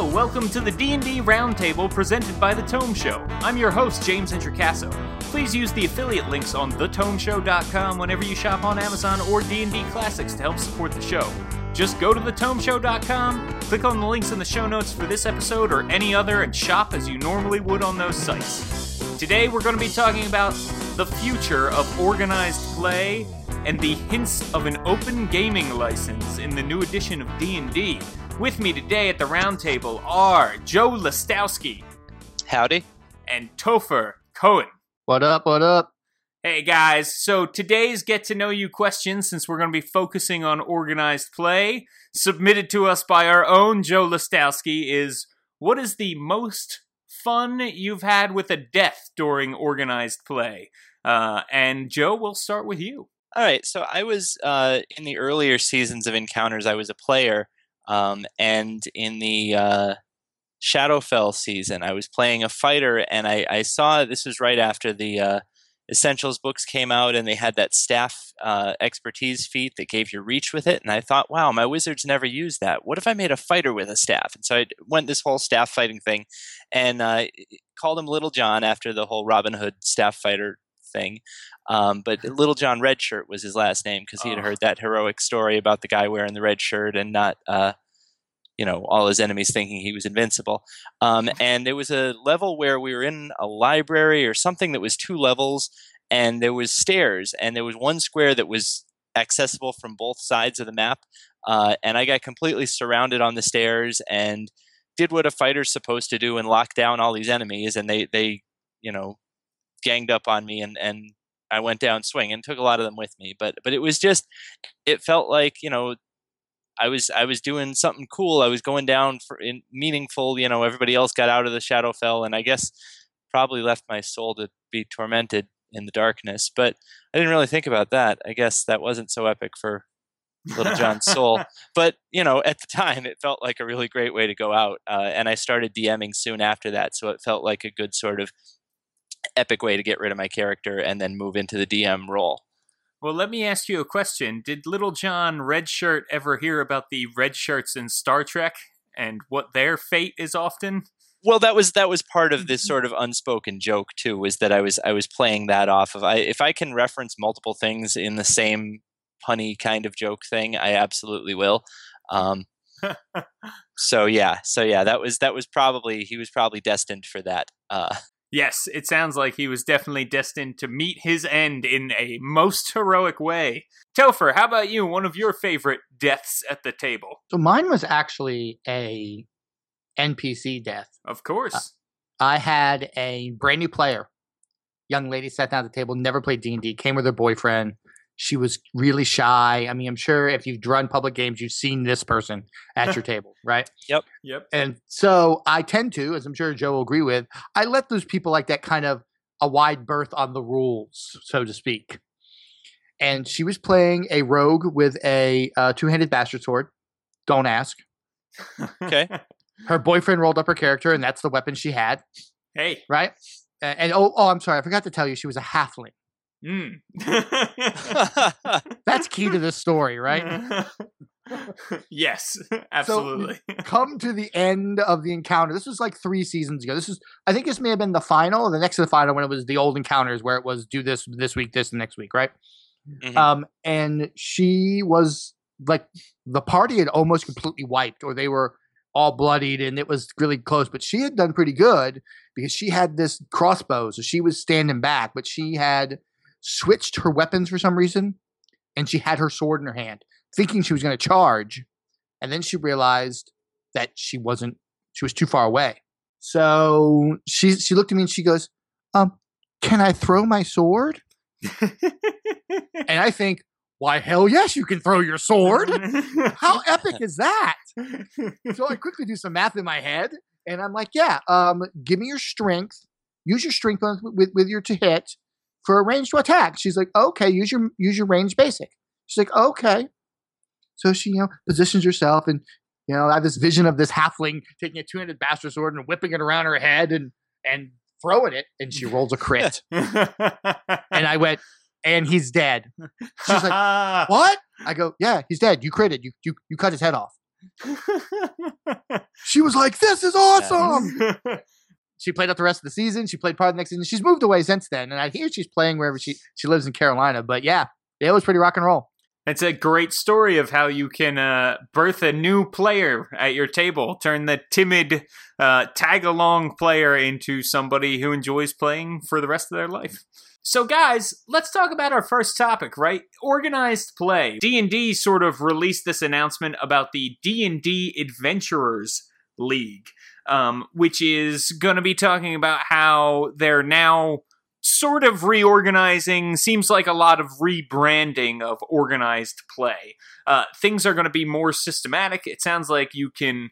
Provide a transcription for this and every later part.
Welcome to the D&D Roundtable presented by The Tome Show. I'm your host, James Introcaso. Please use the affiliate links on thetomeshow.com whenever you shop on Amazon or D&D Classics to help support the show. Just go to thetomeshow.com, click on the links in the show notes for this episode or any other, and shop as you normally would on those sites. Today we're going to be talking about the future of organized play and the hints of an open gaming license in the new edition of D&D. With me today at the roundtable are Joe Lastowski Howdy. and Topher Cohen. What up? What up? Hey guys, so today's get to know you question, since we're going to be focusing on organized play, submitted to us by our own Joe Lastowski, is what is the most fun you've had with a death during organized play? Uh, and Joe, we'll start with you. All right. So I was uh, in the earlier seasons of Encounters. I was a player, um, and in the uh, Shadowfell season, I was playing a fighter, and I, I saw this was right after the uh, Essentials books came out, and they had that staff uh, expertise feat that gave you reach with it. And I thought, wow, my wizards never use that. What if I made a fighter with a staff? And so I went this whole staff fighting thing, and uh, called him Little John after the whole Robin Hood staff fighter thing. Um, but Little John Redshirt was his last name because he had Oh. heard that heroic story about the guy wearing the red shirt and not, uh, you know, all his enemies thinking he was invincible. Um, and there was a level where we were in a library or something that was two levels, and there was stairs, and there was one square that was accessible from both sides of the map. Uh, and I got completely surrounded on the stairs and did what a fighter's supposed to do and locked down all these enemies, and they they you know ganged up on me and and I went down swing and took a lot of them with me. But but it was just it felt like you know I was I was doing something cool. I was going down for in meaningful. You know, everybody else got out of the Shadowfell, and I guess probably left my soul to be tormented in the darkness. But I didn't really think about that. I guess that wasn't so epic for Little John's soul. But you know, at the time, it felt like a really great way to go out. Uh, and I started DMing soon after that, so it felt like a good sort of epic way to get rid of my character and then move into the DM role. Well, let me ask you a question. Did Little John Redshirt ever hear about the red shirts in Star Trek and what their fate is often? Well, that was that was part of this sort of unspoken joke too. Was that I was I was playing that off of I if I can reference multiple things in the same punny kind of joke thing, I absolutely will. Um, so yeah, so yeah, that was that was probably he was probably destined for that. Uh, Yes, it sounds like he was definitely destined to meet his end in a most heroic way. Topher, how about you? One of your favorite deaths at the table? So mine was actually a NPC death. Of course. Uh, I had a brand new player, young lady sat down at the table, never played D and D, came with her boyfriend. She was really shy. I mean, I'm sure if you've run public games, you've seen this person at your table, right? yep. Yep. And so I tend to, as I'm sure Joe will agree with, I let those people like that kind of a wide berth on the rules, so to speak. And she was playing a rogue with a uh, two-handed bastard sword. Don't ask. okay, Her boyfriend rolled up her character, and that's the weapon she had, hey. right? A- And, oh, oh, I'm sorry, I forgot to tell you, she was a halfling. Mm. That's key to this story, right? yes, absolutely. Come to the end of the encounter. This was like three seasons ago. This is, I think, this may have been the final, the next to the final, when it was the old encounters, where it was do this this week, this, and next week, right? Mhm. Um, and she was like, the party had almost completely wiped, or they were all bloodied, and it was really close. But she had done pretty good because she had this crossbow, so she was standing back, but she had switched her weapons for some reason, and she had her sword in her hand, thinking she was going to charge, and then she realized that she wasn't. She was too far away. So she she looked at me and she goes, "Um, can I throw my sword?" And I think, why hell yes, you can throw your sword. How epic is that? So I quickly do some math in my head, and I'm like, yeah, um, give me your strength. Use your strength bonus with, with your to hit for a range to attack. She's like, okay, use your use your range basic. She's like, okay. So she, you know, positions herself, and you know, I have this vision of this halfling taking a two-handed bastard sword and whipping it around her head and and throwing it, and she rolls a crit. and I went, and he's dead. She's like, what? I go, yeah, he's dead. You critted. You you you cut his head off. She was like, "This is awesome." She played up the rest of the season. She played part of the next season. She's moved away since then, and I hear she's playing wherever she she lives in Carolina. But yeah, it was pretty rock and roll. It's a great story of how you can uh, birth a new player at your table, turn the timid uh, tag along player into somebody who enjoys playing for the rest of their life. So guys, let's talk about our first topic, right? Organized play. D&D sort of released this announcement about the D&D Adventurers League, um, which is going to be talking about how they're now sort of reorganizing seems like a lot of rebranding of organized play. Uh, things are going to be more systematic. It sounds like you can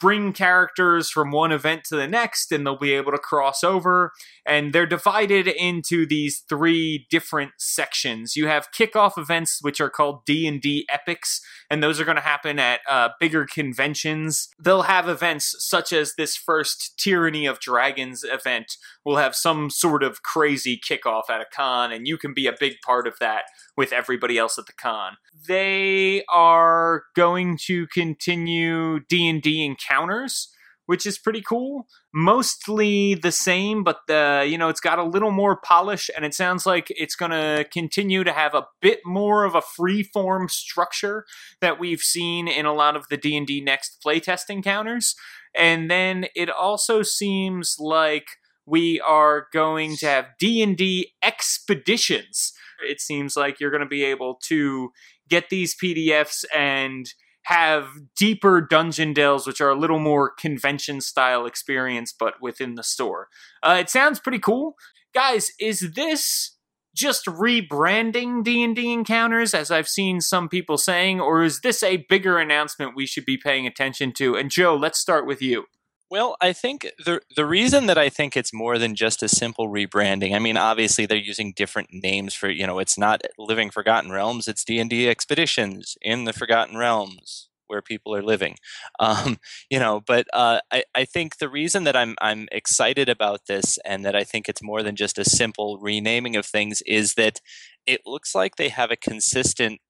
bring characters from one event to the next and they'll be able to cross over. And they're divided into these three different sections. You have kickoff events which are called d&d epics and those are going to happen at uh, bigger conventions. They'll have events such as this first tyranny of dragons event will have some sort of crazy kickoff at a con and you can be a big part of that with everybody else at the con. They are going to continue D&D encounters, which is pretty cool. Mostly the same, but the you know, it's got a little more polish and it sounds like it's going to continue to have a bit more of a free form structure that we've seen in a lot of the D&D next playtest encounters. And then it also seems like we are going to have D&D expeditions it seems like you're going to be able to get these PDFs and have deeper dungeon delves, which are a little more convention style experience, but within the store. Uh, it sounds pretty cool, guys. Is this just rebranding D&D encounters as I've seen some people saying or is this a bigger announcement we should be paying attention to and Joe let's start with you well, I think the the reason that I think it's more than just a simple rebranding. I mean, obviously they're using different names for you know, it's not Living Forgotten Realms, it's D and D Expeditions in the Forgotten Realms where people are living. Um, you know, but uh, I I think the reason that I'm I'm excited about this and that I think it's more than just a simple renaming of things is that it looks like they have a consistent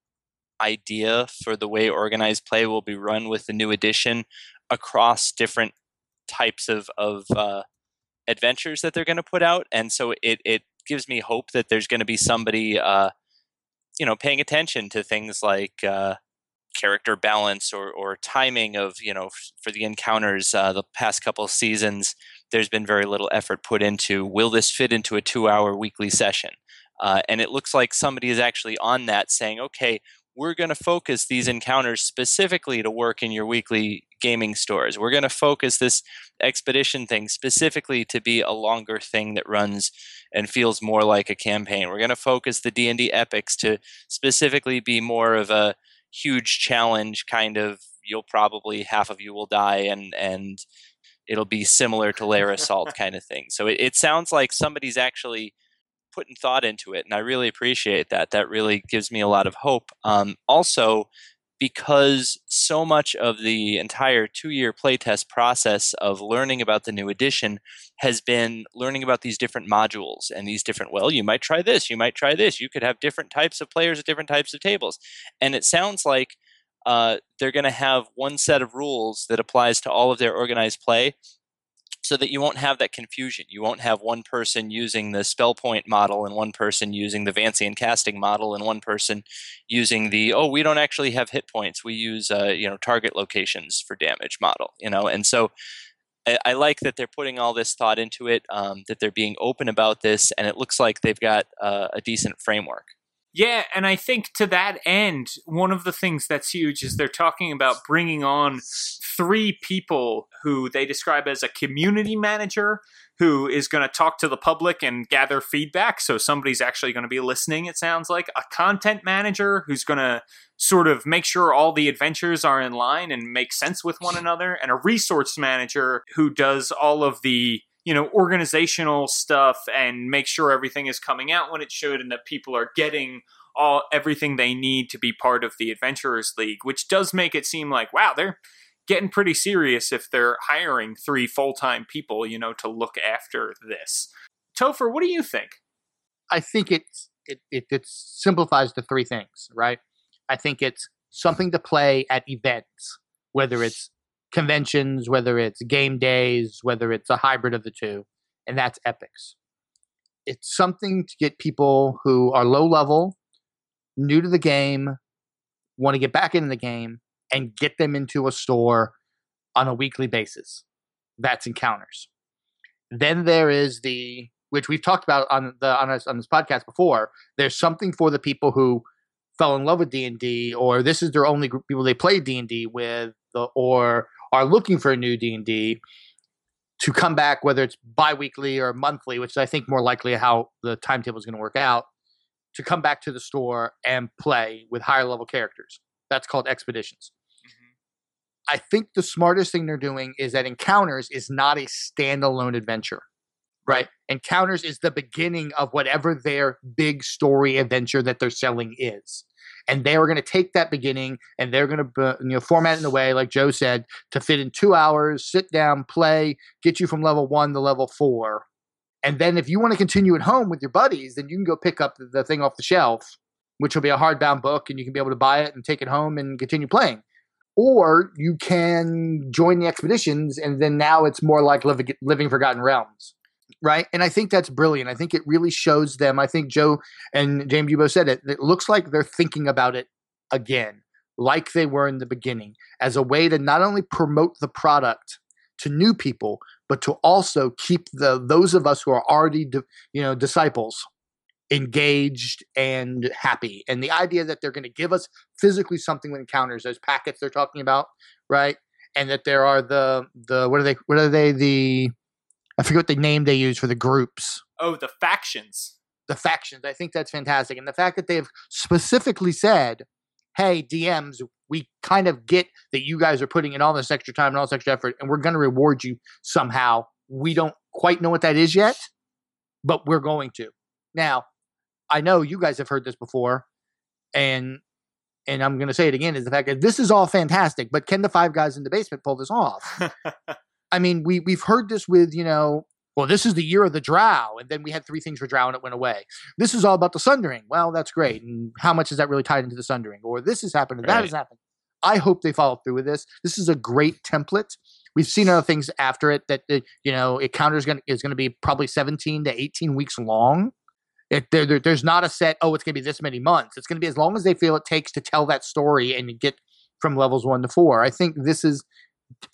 idea for the way organized play will be run with the new edition across different types of of uh, adventures that they're going to put out, and so it it gives me hope that there's going to be somebody uh, you know paying attention to things like uh, character balance or or timing of you know f- for the encounters. Uh, the past couple seasons, there's been very little effort put into will this fit into a two hour weekly session. Uh, and it looks like somebody is actually on that saying, okay, we're going to focus these encounters specifically to work in your weekly gaming stores. We're going to focus this expedition thing specifically to be a longer thing that runs and feels more like a campaign. We're going to focus the D&D epics to specifically be more of a huge challenge kind of you'll probably half of you will die and and it'll be similar to lair assault kind of thing. So it, it sounds like somebody's actually putting thought into it, and I really appreciate that. That really gives me a lot of hope. Um, also, because so much of the entire two-year playtest process of learning about the new edition has been learning about these different modules and these different. Well, you might try this, you might try this. You could have different types of players at different types of tables, and it sounds like uh, they're going to have one set of rules that applies to all of their organized play so that you won't have that confusion. You won't have one person using the spell point model and one person using the Vancian casting model and one person using the oh we don't actually have hit points. We use uh, you know target locations for damage model. You know, and so I, I like that they're putting all this thought into it. Um, that they're being open about this, and it looks like they've got uh, a decent framework. Yeah, and I think to that end, one of the things that's huge is they're talking about bringing on three people who they describe as a community manager who is going to talk to the public and gather feedback. So somebody's actually going to be listening, it sounds like. A content manager who's going to sort of make sure all the adventures are in line and make sense with one another. And a resource manager who does all of the you know organizational stuff and make sure everything is coming out when it should and that people are getting all everything they need to be part of the adventurers league which does make it seem like wow they're getting pretty serious if they're hiring three full-time people you know to look after this. Topher what do you think? I think it's it, it, it simplifies the three things right? I think it's something to play at events whether it's conventions, whether it's game days, whether it's a hybrid of the two, and that's epics. It's something to get people who are low level, new to the game, want to get back into the game, and get them into a store on a weekly basis. That's encounters. Then there is the which we've talked about on the on this, on this podcast before. There's something for the people who fell in love with D and D, or this is their only group people they play D and D with, or are looking for a new D and D to come back, whether it's biweekly or monthly, which I think more likely how the timetable is going to work out, to come back to the store and play with higher level characters. That's called expeditions. Mm-hmm. I think the smartest thing they're doing is that Encounters is not a standalone adventure, right? Encounters is the beginning of whatever their big story adventure that they're selling is. And they are going to take that beginning and they're going to you know format it in a way, like Joe said, to fit in two hours, sit down, play, get you from level one to level four. And then if you want to continue at home with your buddies, then you can go pick up the, the thing off the shelf, which will be a hardbound book, and you can be able to buy it and take it home and continue playing or you can join the expeditions and then now it's more like living, living forgotten realms right and i think that's brilliant i think it really shows them i think joe and james both said it it looks like they're thinking about it again like they were in the beginning as a way to not only promote the product to new people but to also keep the those of us who are already you know disciples engaged and happy. And the idea that they're going to give us physically something with encounters, those packets they're talking about, right? And that there are the the what are they what are they the I forget what the name they use for the groups. Oh, the factions. The factions. I think that's fantastic. And the fact that they've specifically said, hey, DMs, we kind of get that you guys are putting in all this extra time and all this extra effort, and we're going to reward you somehow. We don't quite know what that is yet, but we're going to. Now, I know you guys have heard this before, and and I'm going to say it again is the fact that this is all fantastic, but can the five guys in the basement pull this off? I mean, we we've heard this with you know, well, this is the year of the Drow, and then we had three things for Drow and it went away. This is all about the Sundering. Well, that's great, and how much is that really tied into the Sundering? Or this has happened and right. that has happened. I hope they follow through with this. This is a great template. We've seen other things after it that, that you know, it counters gonna, is going to be probably 17 to 18 weeks long. It, there, there, there's not a set. Oh, it's going to be this many months. It's going to be as long as they feel it takes to tell that story and get from levels one to four. I think this is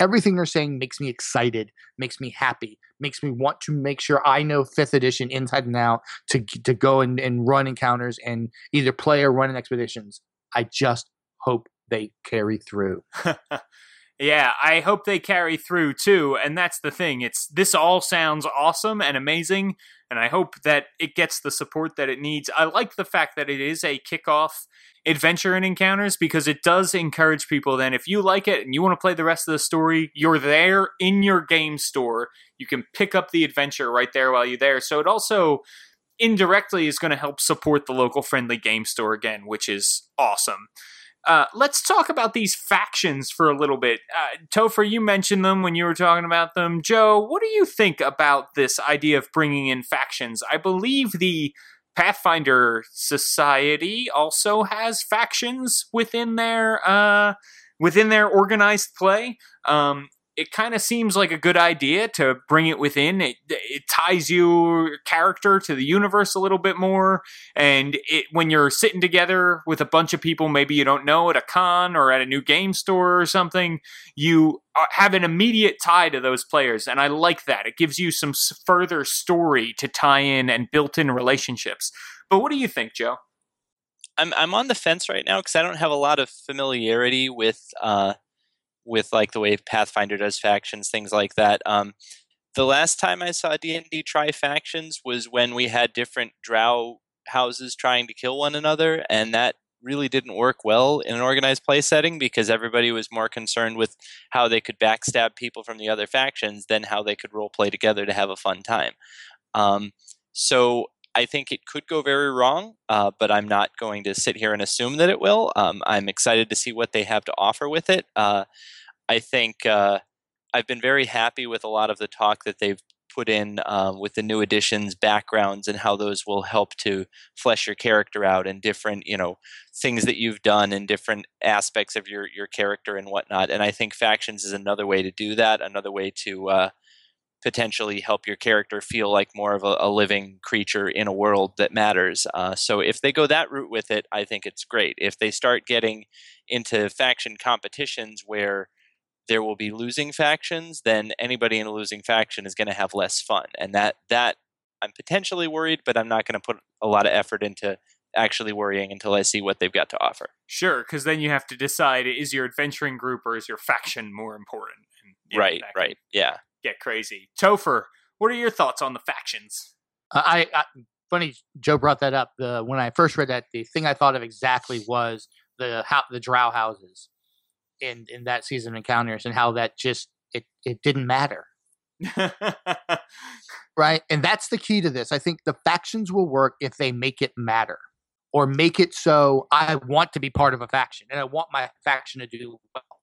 everything they're saying makes me excited, makes me happy, makes me want to make sure I know fifth edition inside and out to to go and, and run encounters and either play or run in expeditions. I just hope they carry through. Yeah, I hope they carry through too. And that's the thing. It's this all sounds awesome and amazing, and I hope that it gets the support that it needs. I like the fact that it is a kickoff adventure and encounters because it does encourage people then if you like it and you want to play the rest of the story, you're there in your game store. You can pick up the adventure right there while you're there. So it also indirectly is going to help support the local friendly game store again, which is awesome. Uh, let's talk about these factions for a little bit. Uh, Topher, you mentioned them when you were talking about them. Joe, what do you think about this idea of bringing in factions? I believe the Pathfinder Society also has factions within their uh, within their organized play. Um, it kind of seems like a good idea to bring it within. It, it ties your character to the universe a little bit more. And it, when you're sitting together with a bunch of people, maybe you don't know at a con or at a new game store or something, you have an immediate tie to those players. And I like that. It gives you some further story to tie in and built in relationships. But what do you think, Joe? I'm I'm on the fence right now because I don't have a lot of familiarity with uh, with like the way Pathfinder does factions, things like that. Um, the last time I saw D and D try factions was when we had different Drow houses trying to kill one another, and that really didn't work well in an organized play setting because everybody was more concerned with how they could backstab people from the other factions than how they could role play together to have a fun time. Um, so I think it could go very wrong, uh, but I'm not going to sit here and assume that it will. Um, I'm excited to see what they have to offer with it. Uh, I think uh, I've been very happy with a lot of the talk that they've put in um, with the new additions, backgrounds, and how those will help to flesh your character out and different, you know, things that you've done and different aspects of your your character and whatnot. And I think factions is another way to do that, another way to uh, potentially help your character feel like more of a, a living creature in a world that matters. Uh, so if they go that route with it, I think it's great. If they start getting into faction competitions where there will be losing factions, then anybody in a losing faction is going to have less fun, and that that I'm potentially worried, but I'm not going to put a lot of effort into actually worrying until I see what they've got to offer. Sure, because then you have to decide: is your adventuring group or is your faction more important? And, you know, right, right, yeah. Get crazy. Topher, what are your thoughts on the factions? Uh, I, I funny Joe brought that up. The when I first read that, the thing I thought of exactly was the how the Drow houses in in that season of encounters and how that just it it didn't matter. right? And that's the key to this. I think the factions will work if they make it matter or make it so I want to be part of a faction and I want my faction to do well.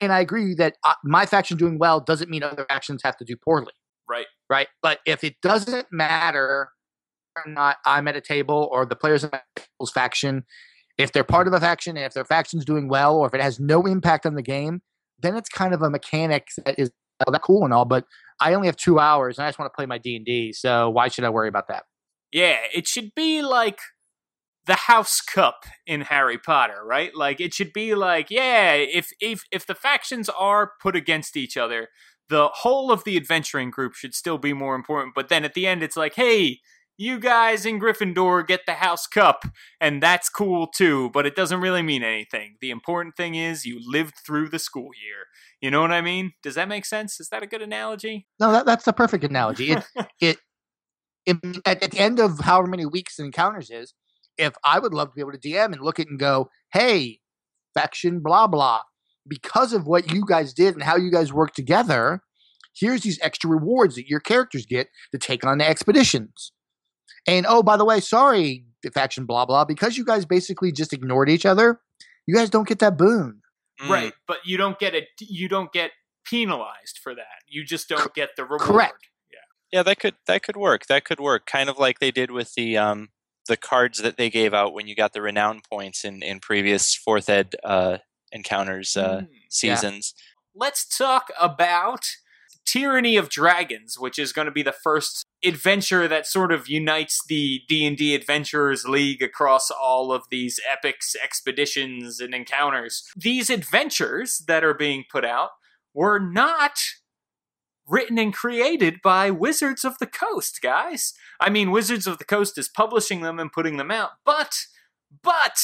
And I agree that uh, my faction doing well doesn't mean other factions have to do poorly. right. Right. But if it doesn't matter or not I'm at a table or the players in my faction, if they're part of a faction and if their faction's doing well or if it has no impact on the game, then it's kind of a mechanic that is well, that's cool and all, but I only have two hours and I just want to play my D and D. So why should I worry about that? Yeah, it should be like the House Cup in Harry Potter, right? Like it should be like, yeah, if if if the factions are put against each other, the whole of the adventuring group should still be more important. But then at the end, it's like, hey, you guys in Gryffindor get the House Cup, and that's cool too. But it doesn't really mean anything. The important thing is you lived through the school year. You know what I mean? Does that make sense? Is that a good analogy? No, that, that's the perfect analogy. It, it, it at, at the end of however many weeks encounters is, if I would love to be able to DM and look at and go, hey, faction blah blah, because of what you guys did and how you guys worked together, here's these extra rewards that your characters get to take on the expeditions. And oh, by the way, sorry, faction blah blah, because you guys basically just ignored each other, you guys don't get that boon. Mm. Right, but you don't get it. You don't get penalized for that. You just don't get the reward. correct. Yeah, that could that could work. That could work. Kind of like they did with the um the cards that they gave out when you got the renown points in in previous fourth ed uh encounters uh Mm. seasons. Let's talk about Tyranny of Dragons, which is going to be the first adventure that sort of unites the D&D Adventurers League across all of these epics, expeditions, and encounters. These adventures that are being put out were not written and created by Wizards of the Coast, guys. I mean, Wizards of the Coast is publishing them and putting them out, but but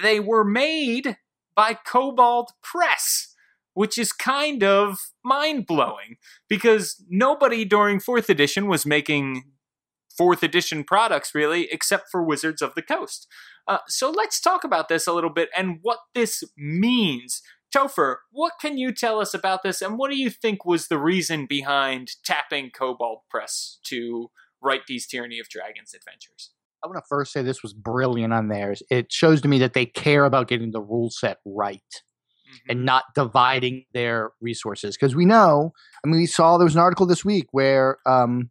they were made by Kobold Press, which is kind of mind blowing because nobody during 4th edition was making 4th edition products really, except for Wizards of the Coast. Uh, so let's talk about this a little bit and what this means. Topher, what can you tell us about this, and what do you think was the reason behind tapping Kobold Press to write these Tyranny of Dragons adventures? I want to first say this was brilliant on theirs. It shows to me that they care about getting the rule set right Mm-hmm. and not dividing their resources. Because we know, I mean, we saw there was an article this week where um,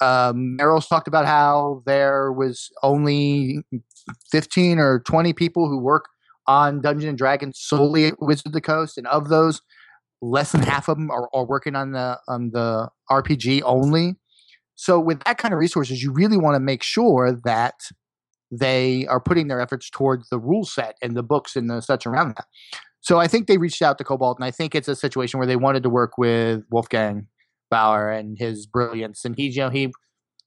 um, Mearls talked about how there was only 15 or 20 people who work on Dungeon and Dragons solely at Wizard of the Coast, and of those, less than half of them are, are working on the on the RPG only. So with that kind of resources, you really want to make sure that they are putting their efforts towards the rule set and the books and the such around that. So I think they reached out to Kobold, and I think it's a situation where they wanted to work with Wolfgang Baur and his brilliance, and he, you know, he, you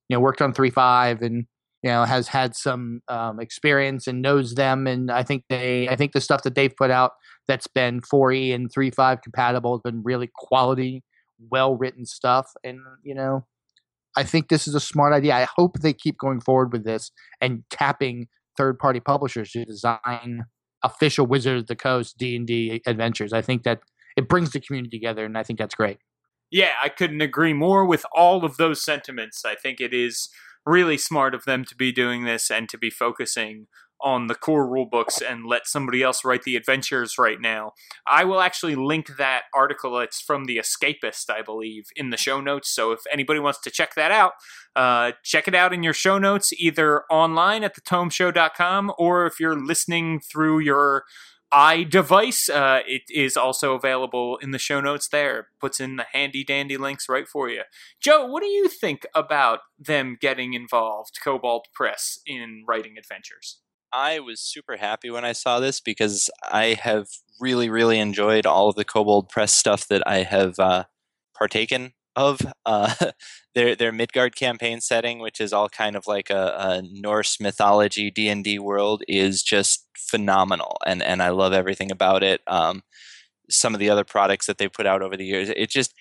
know, worked on three five and you know has had some um, experience and knows them, and I think they, I think the stuff that they've put out that's been four E and 3.5 compatible has been really quality, well written stuff, and you know, I think this is a smart idea. I hope they keep going forward with this and tapping third party publishers to design official Wizard of the Coast D and D adventures. I think that it brings the community together, and I think that's great. Yeah, I couldn't agree more with all of those sentiments. I think it is really smart of them to be doing this and to be focusing on the core rulebooks and let somebody else write the adventures right now. I will actually link that article. It's from The Escapist, I believe, in the show notes. So if anybody wants to check that out, uh, check it out in your show notes, either online at thetomeshow.com or if you're listening through your iDevice, uh, it is also available in the show notes there. Puts in the handy dandy links right for you. Joe, what do you think about them getting involved, Kobold Press, in writing adventures? I was super happy when I saw this because I have really, really enjoyed all of the Kobold Press stuff that I have uh, partaken of. Uh, their their Midgard campaign setting, which is all kind of like a, a Norse mythology D and D world, is just phenomenal, and and I love everything about it. Um, some of the other products that they put out over the years, it just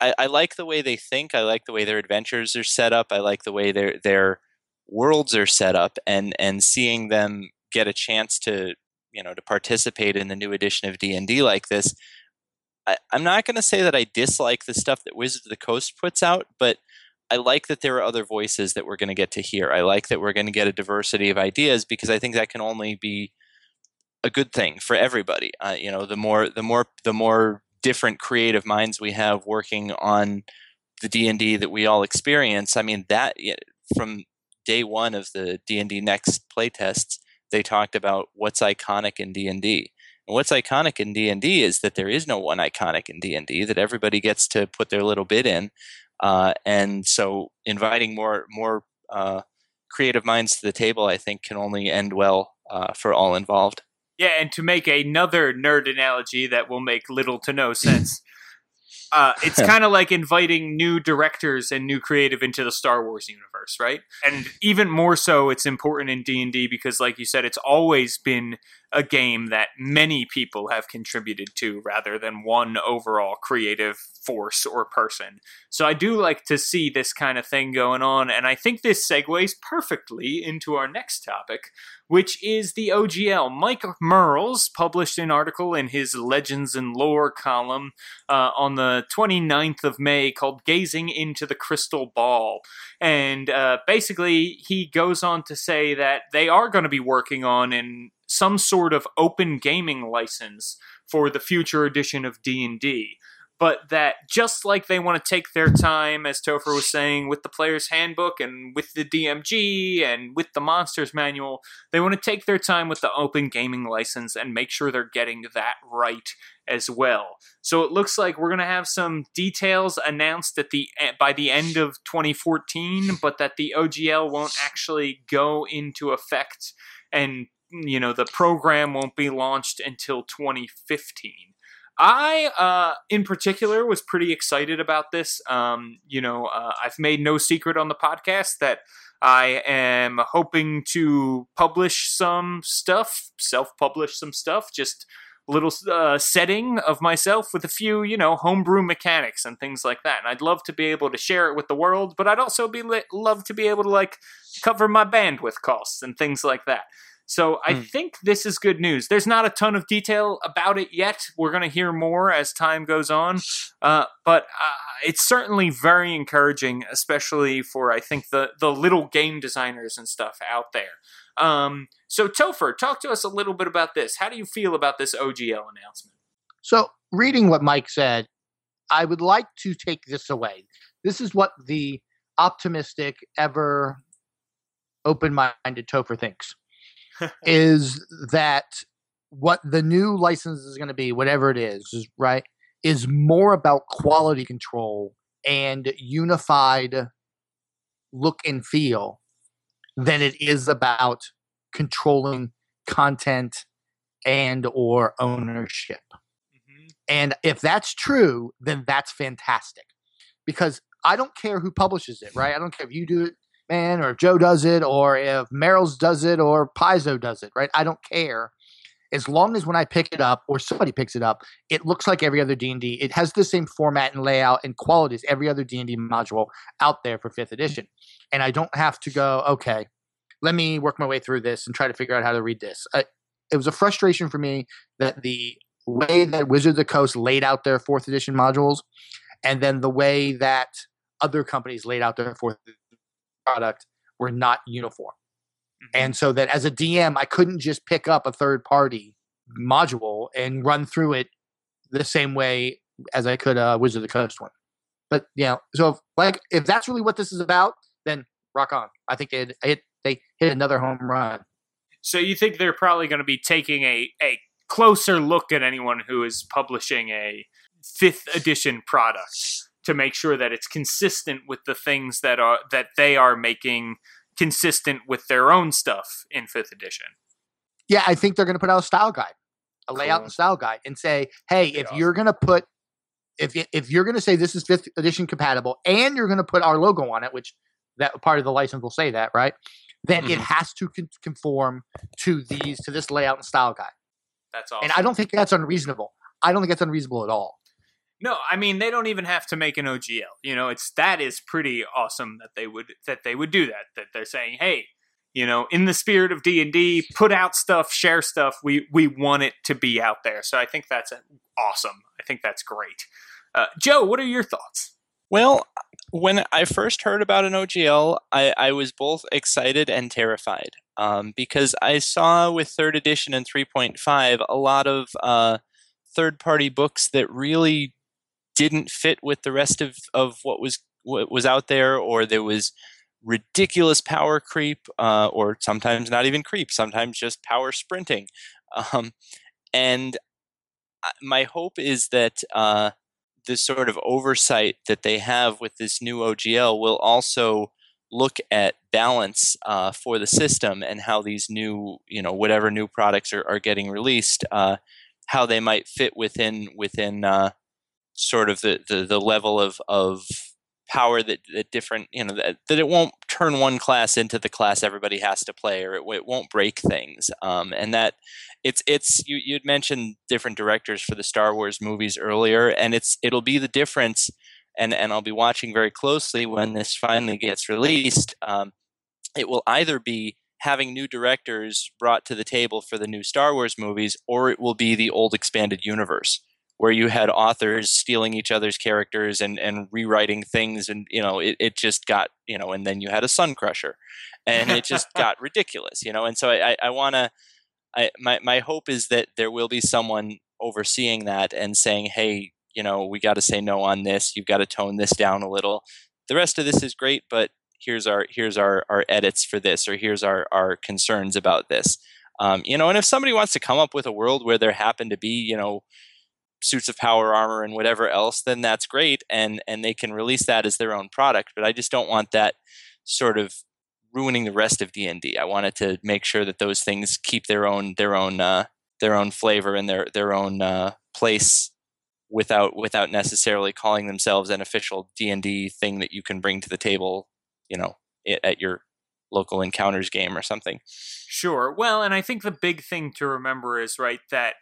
I, I like the way they think. I like the way their adventures are set up. I like the way their their worlds are set up and and seeing them get a chance to you know to participate in the new edition of d&d like this I, i'm not going to say that i dislike the stuff that wizards of the coast puts out but i like that there are other voices that we're going to get to hear i like that we're going to get a diversity of ideas because i think that can only be a good thing for everybody uh, you know the more the more the more different creative minds we have working on the d&d that we all experience i mean that from day one of the D&D Next playtests, they talked about what's iconic in D&D. And what's iconic in D&D is that there is no one iconic in D&D, that everybody gets to put their little bit in. Uh, and so inviting more more uh, creative minds to the table, I think, can only end well uh, for all involved. Yeah, and to make another nerd analogy that will make little to no sense, uh, it's kind of like inviting new directors and new creative into the Star Wars universe, right? And even more so, it's important in D and D because, like you said, it's always been a game that many people have contributed to rather than one overall creative force or person. So I do like to see this kind of thing going on, and I think this segues perfectly into our next topic, which is the OGL. Mike Mearls published an article in his Legends and Lore column uh, on the 29th of May called Gazing into the Crystal Ball. And uh, basically, he goes on to say that they are going to be working on in some sort of open gaming license for the future edition of D&D but that just like they want to take their time, as Topher was saying, with the player's handbook and with the DMG and with the monsters manual, they want to take their time with the open gaming license and make sure they're getting that right as well. So it looks like we're going to have some details announced at the eh, by the end of 2014, but that the OGL won't actually go into effect and you know the program won't be launched until 2015 i uh, in particular was pretty excited about this um, you know uh, i've made no secret on the podcast that i am hoping to publish some stuff self-publish some stuff just a little uh, setting of myself with a few, you know, homebrew mechanics and things like that. And I'd love to be able to share it with the world, but I'd also be li- love to be able to like cover my bandwidth costs and things like that. So I mm. think this is good news. There's not a ton of detail about it yet. We're going to hear more as time goes on, uh, but uh, it's certainly very encouraging, especially for I think the the little game designers and stuff out there. Um, so Topher, talk to us a little bit about this. How do you feel about this OGL announcement? So reading what Mike said, I would like to take this away. This is what the optimistic, ever open-minded Topher thinks is that what the new license is going to be, whatever it is, is right, is more about quality control and unified look and feel than it is about controlling content and or ownership. Mm-hmm. And if that's true, then that's fantastic. Because I don't care who publishes it, right? I don't care if you do it man or if Joe does it or if Mearls does it or Paizo does it, right? I don't care. As long as when I pick it up or somebody picks it up, it looks like every other D&D. It has the same format and layout and quality as every other D&D module out there for 5th edition. And I don't have to go, okay, let me work my way through this and try to figure out how to read this. I, it was a frustration for me that the way that Wizard of the Coast laid out their 4th edition modules and then the way that other companies laid out their 4th product were not uniform. Mm-hmm. And so that as a DM, I couldn't just pick up a third party module and run through it the same way as I could a Wizard of the Coast one. But you know, so if, like if that's really what this is about, then rock on. I think they hit they hit another home run. So you think they're probably going to be taking a a closer look at anyone who is publishing a fifth edition product to make sure that it's consistent with the things that are that they are making consistent with their own stuff in fifth edition. Yeah, I think they're going to put out a style guide, a layout and style guide, and say, hey, if Awesome. you're going to put if if you're going to say this is fifth edition compatible, and you're going to put our logo on it, which that part of the license will say that, right? Then it Mhm. has to con- conform to these to this layout and style guide. That's awesome. And I don't think that's unreasonable. I don't think that's unreasonable at all. No, I mean they don't even have to make an OGL. You know, it's that is pretty awesome that they would that they would do that. That they're saying, hey, you know, in the spirit of D and D, put out stuff, share stuff. We we want it to be out there. So I think that's awesome. I think that's great. Uh, Joe, what are your thoughts? Well, when I first heard about an OGL, I, I was both excited and terrified um, because I saw with third edition and 3.5 a lot of uh, third party books that really didn't fit with the rest of, of what was what was out there, or there was ridiculous power creep, uh, or sometimes not even creep, sometimes just power sprinting. Um, and my hope is that. Uh, the sort of oversight that they have with this new OGL will also look at balance uh, for the system and how these new, you know, whatever new products are, are getting released, uh, how they might fit within within uh, sort of the, the, the level of, of power that, that different, you know, that, that it won't turn one class into the class everybody has to play, or it, it won't break things, um, and that it's it's you you'd mentioned different directors for the Star Wars movies earlier, and it's it'll be the difference, and and I'll be watching very closely when this finally gets released. Um, it will either be having new directors brought to the table for the new Star Wars movies, or it will be the old expanded universe where you had authors stealing each other's characters and, and rewriting things and you know it, it just got you know and then you had a sun crusher and it just got ridiculous you know? And so i, I, I want to I, my, my hope is that there will be someone overseeing that and saying hey you know we got to say no on this. You've got to tone this down a little. The rest of this is great but here's our here's our, our edits for this or here's our, our concerns about this. Um, you know and if somebody wants to come up with a world where there happen to be you know suits of power armor and whatever else then that's great and and they can release that as their own product but i just don't want that sort of ruining the rest of d&d i wanted to make sure that those things keep their own their own uh, their own flavor and their their own uh, place without without necessarily calling themselves an official d&d thing that you can bring to the table you know at your local encounters game or something Sure. Well, and I think the big thing to remember is right that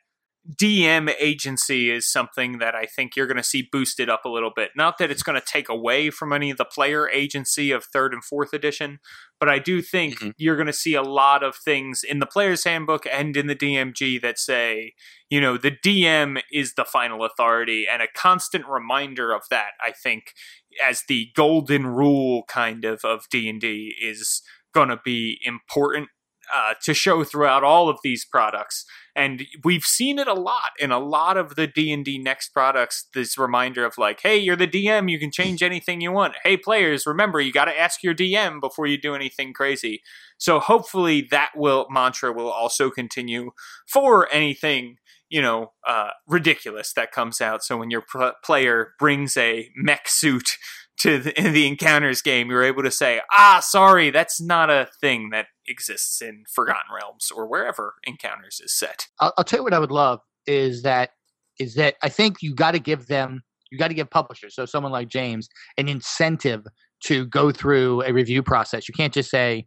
DM agency is something that I think you're going to see boosted up a little bit. Not that it's going to take away from any of the player agency of third and fourth edition, but I do think Mhm. you're going to see a lot of things in the player's handbook and in the DMG that say, you know, the DM is the final authority, and a constant reminder of that. I think as the golden rule kind of of D and D is going to be important uh, to show throughout all of these products. And we've seen it a lot in a lot of the d&d next products this reminder of like hey you're the dm you can change anything you want. Hey players remember you got to ask your dm before you do anything crazy. So hopefully that will mantra will also continue for anything you know uh, ridiculous that comes out. So when your pl- player brings a mech suit to the, the encounters game you're able to say ah sorry that's not a thing that exists in forgotten realms or wherever encounters is set I'll, I'll tell you what I would love is that is that I think you got to give them you got to give publishers so someone like James an incentive to go through a review process. You can't just say,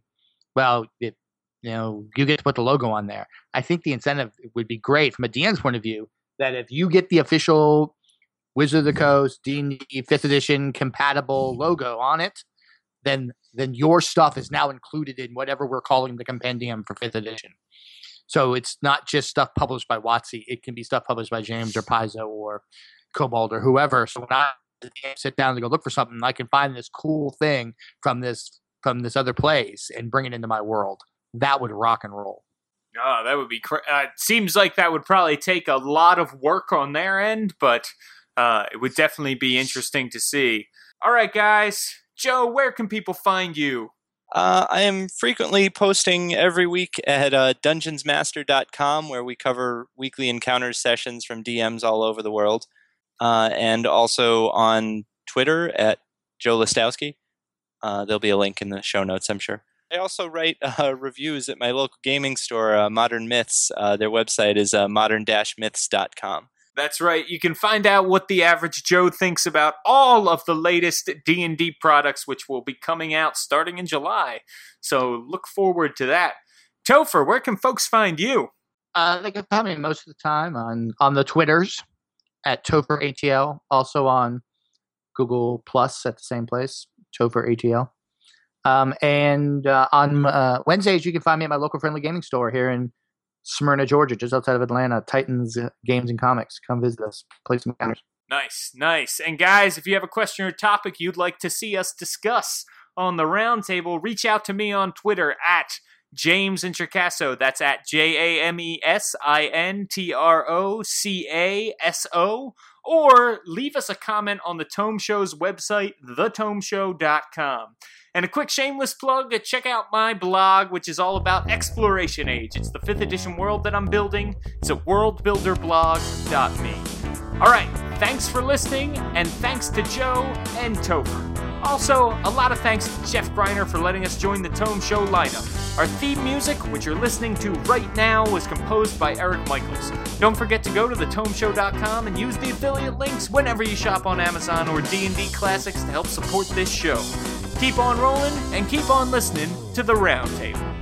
well, it, you know, you get to put the logo on there. I think the incentive would be great from a DM's point of view that if you get the official Wizard of the Coast D&D fifth edition compatible logo on it, then then your stuff is now included in whatever we're calling the compendium for fifth edition. So it's not just stuff published by Watsy. It can be stuff published by James or Paizo or Kobold or whoever. So when I sit down to go look for something, I can find this cool thing from this from this other place and bring it into my world that would rock and roll. Oh, that would be. Cr- uh, seems like that would probably take a lot of work on their end, but uh, it would definitely be interesting to see. All right, guys. Joe, where can people find you? Uh, I am frequently posting every week at uh, dungeonsmaster.com where we cover weekly encounters sessions from DMs all over the world. Uh, and also on Twitter at Joe Lastowski. Uh, there'll be a link in the show notes, I'm sure. I also write uh, reviews at my local gaming store, uh, Modern Myths. their website is modern-myths.com. That's right. You can find out what the average Joe thinks about all of the latest D&D products which will be coming out starting in July. So look forward to that. Topher, where can folks find you? Uh, they can find me most of the time on on the Twitters at Topher ATL, also on Google Plus at the same place, Topher ATL. Um, and uh, on uh, Wednesdays, you can find me at my local friendly gaming store here in Smyrna, Georgia, just outside of Atlanta. Titans uh, Games and Comics. Come visit us. Play some encounters. Nice, nice. And guys, if you have a question or topic you'd like to see us discuss on the roundtable, reach out to me on Twitter at James Introcaso. That's at J A M E S I N T R O C A S O. Or leave us a comment on the Tome Show's website, thetomeshow.com. And a quick shameless plug uh, check out my blog, which is all about Exploration Age. It's the 5th edition world that I'm building. It's at worldbuilderblog.me. All right, thanks for listening, and thanks to Joe and Topher. Also, a lot of thanks to Jeff Greiner for letting us join the Tome Show lineup. Our theme music, which you're listening to right now, was composed by Eric Michaels. Don't forget to go to thetomeshow.com and use the affiliate links whenever you shop on Amazon or D&D Classics to help support this show. Keep on rolling and keep on listening to the Roundtable.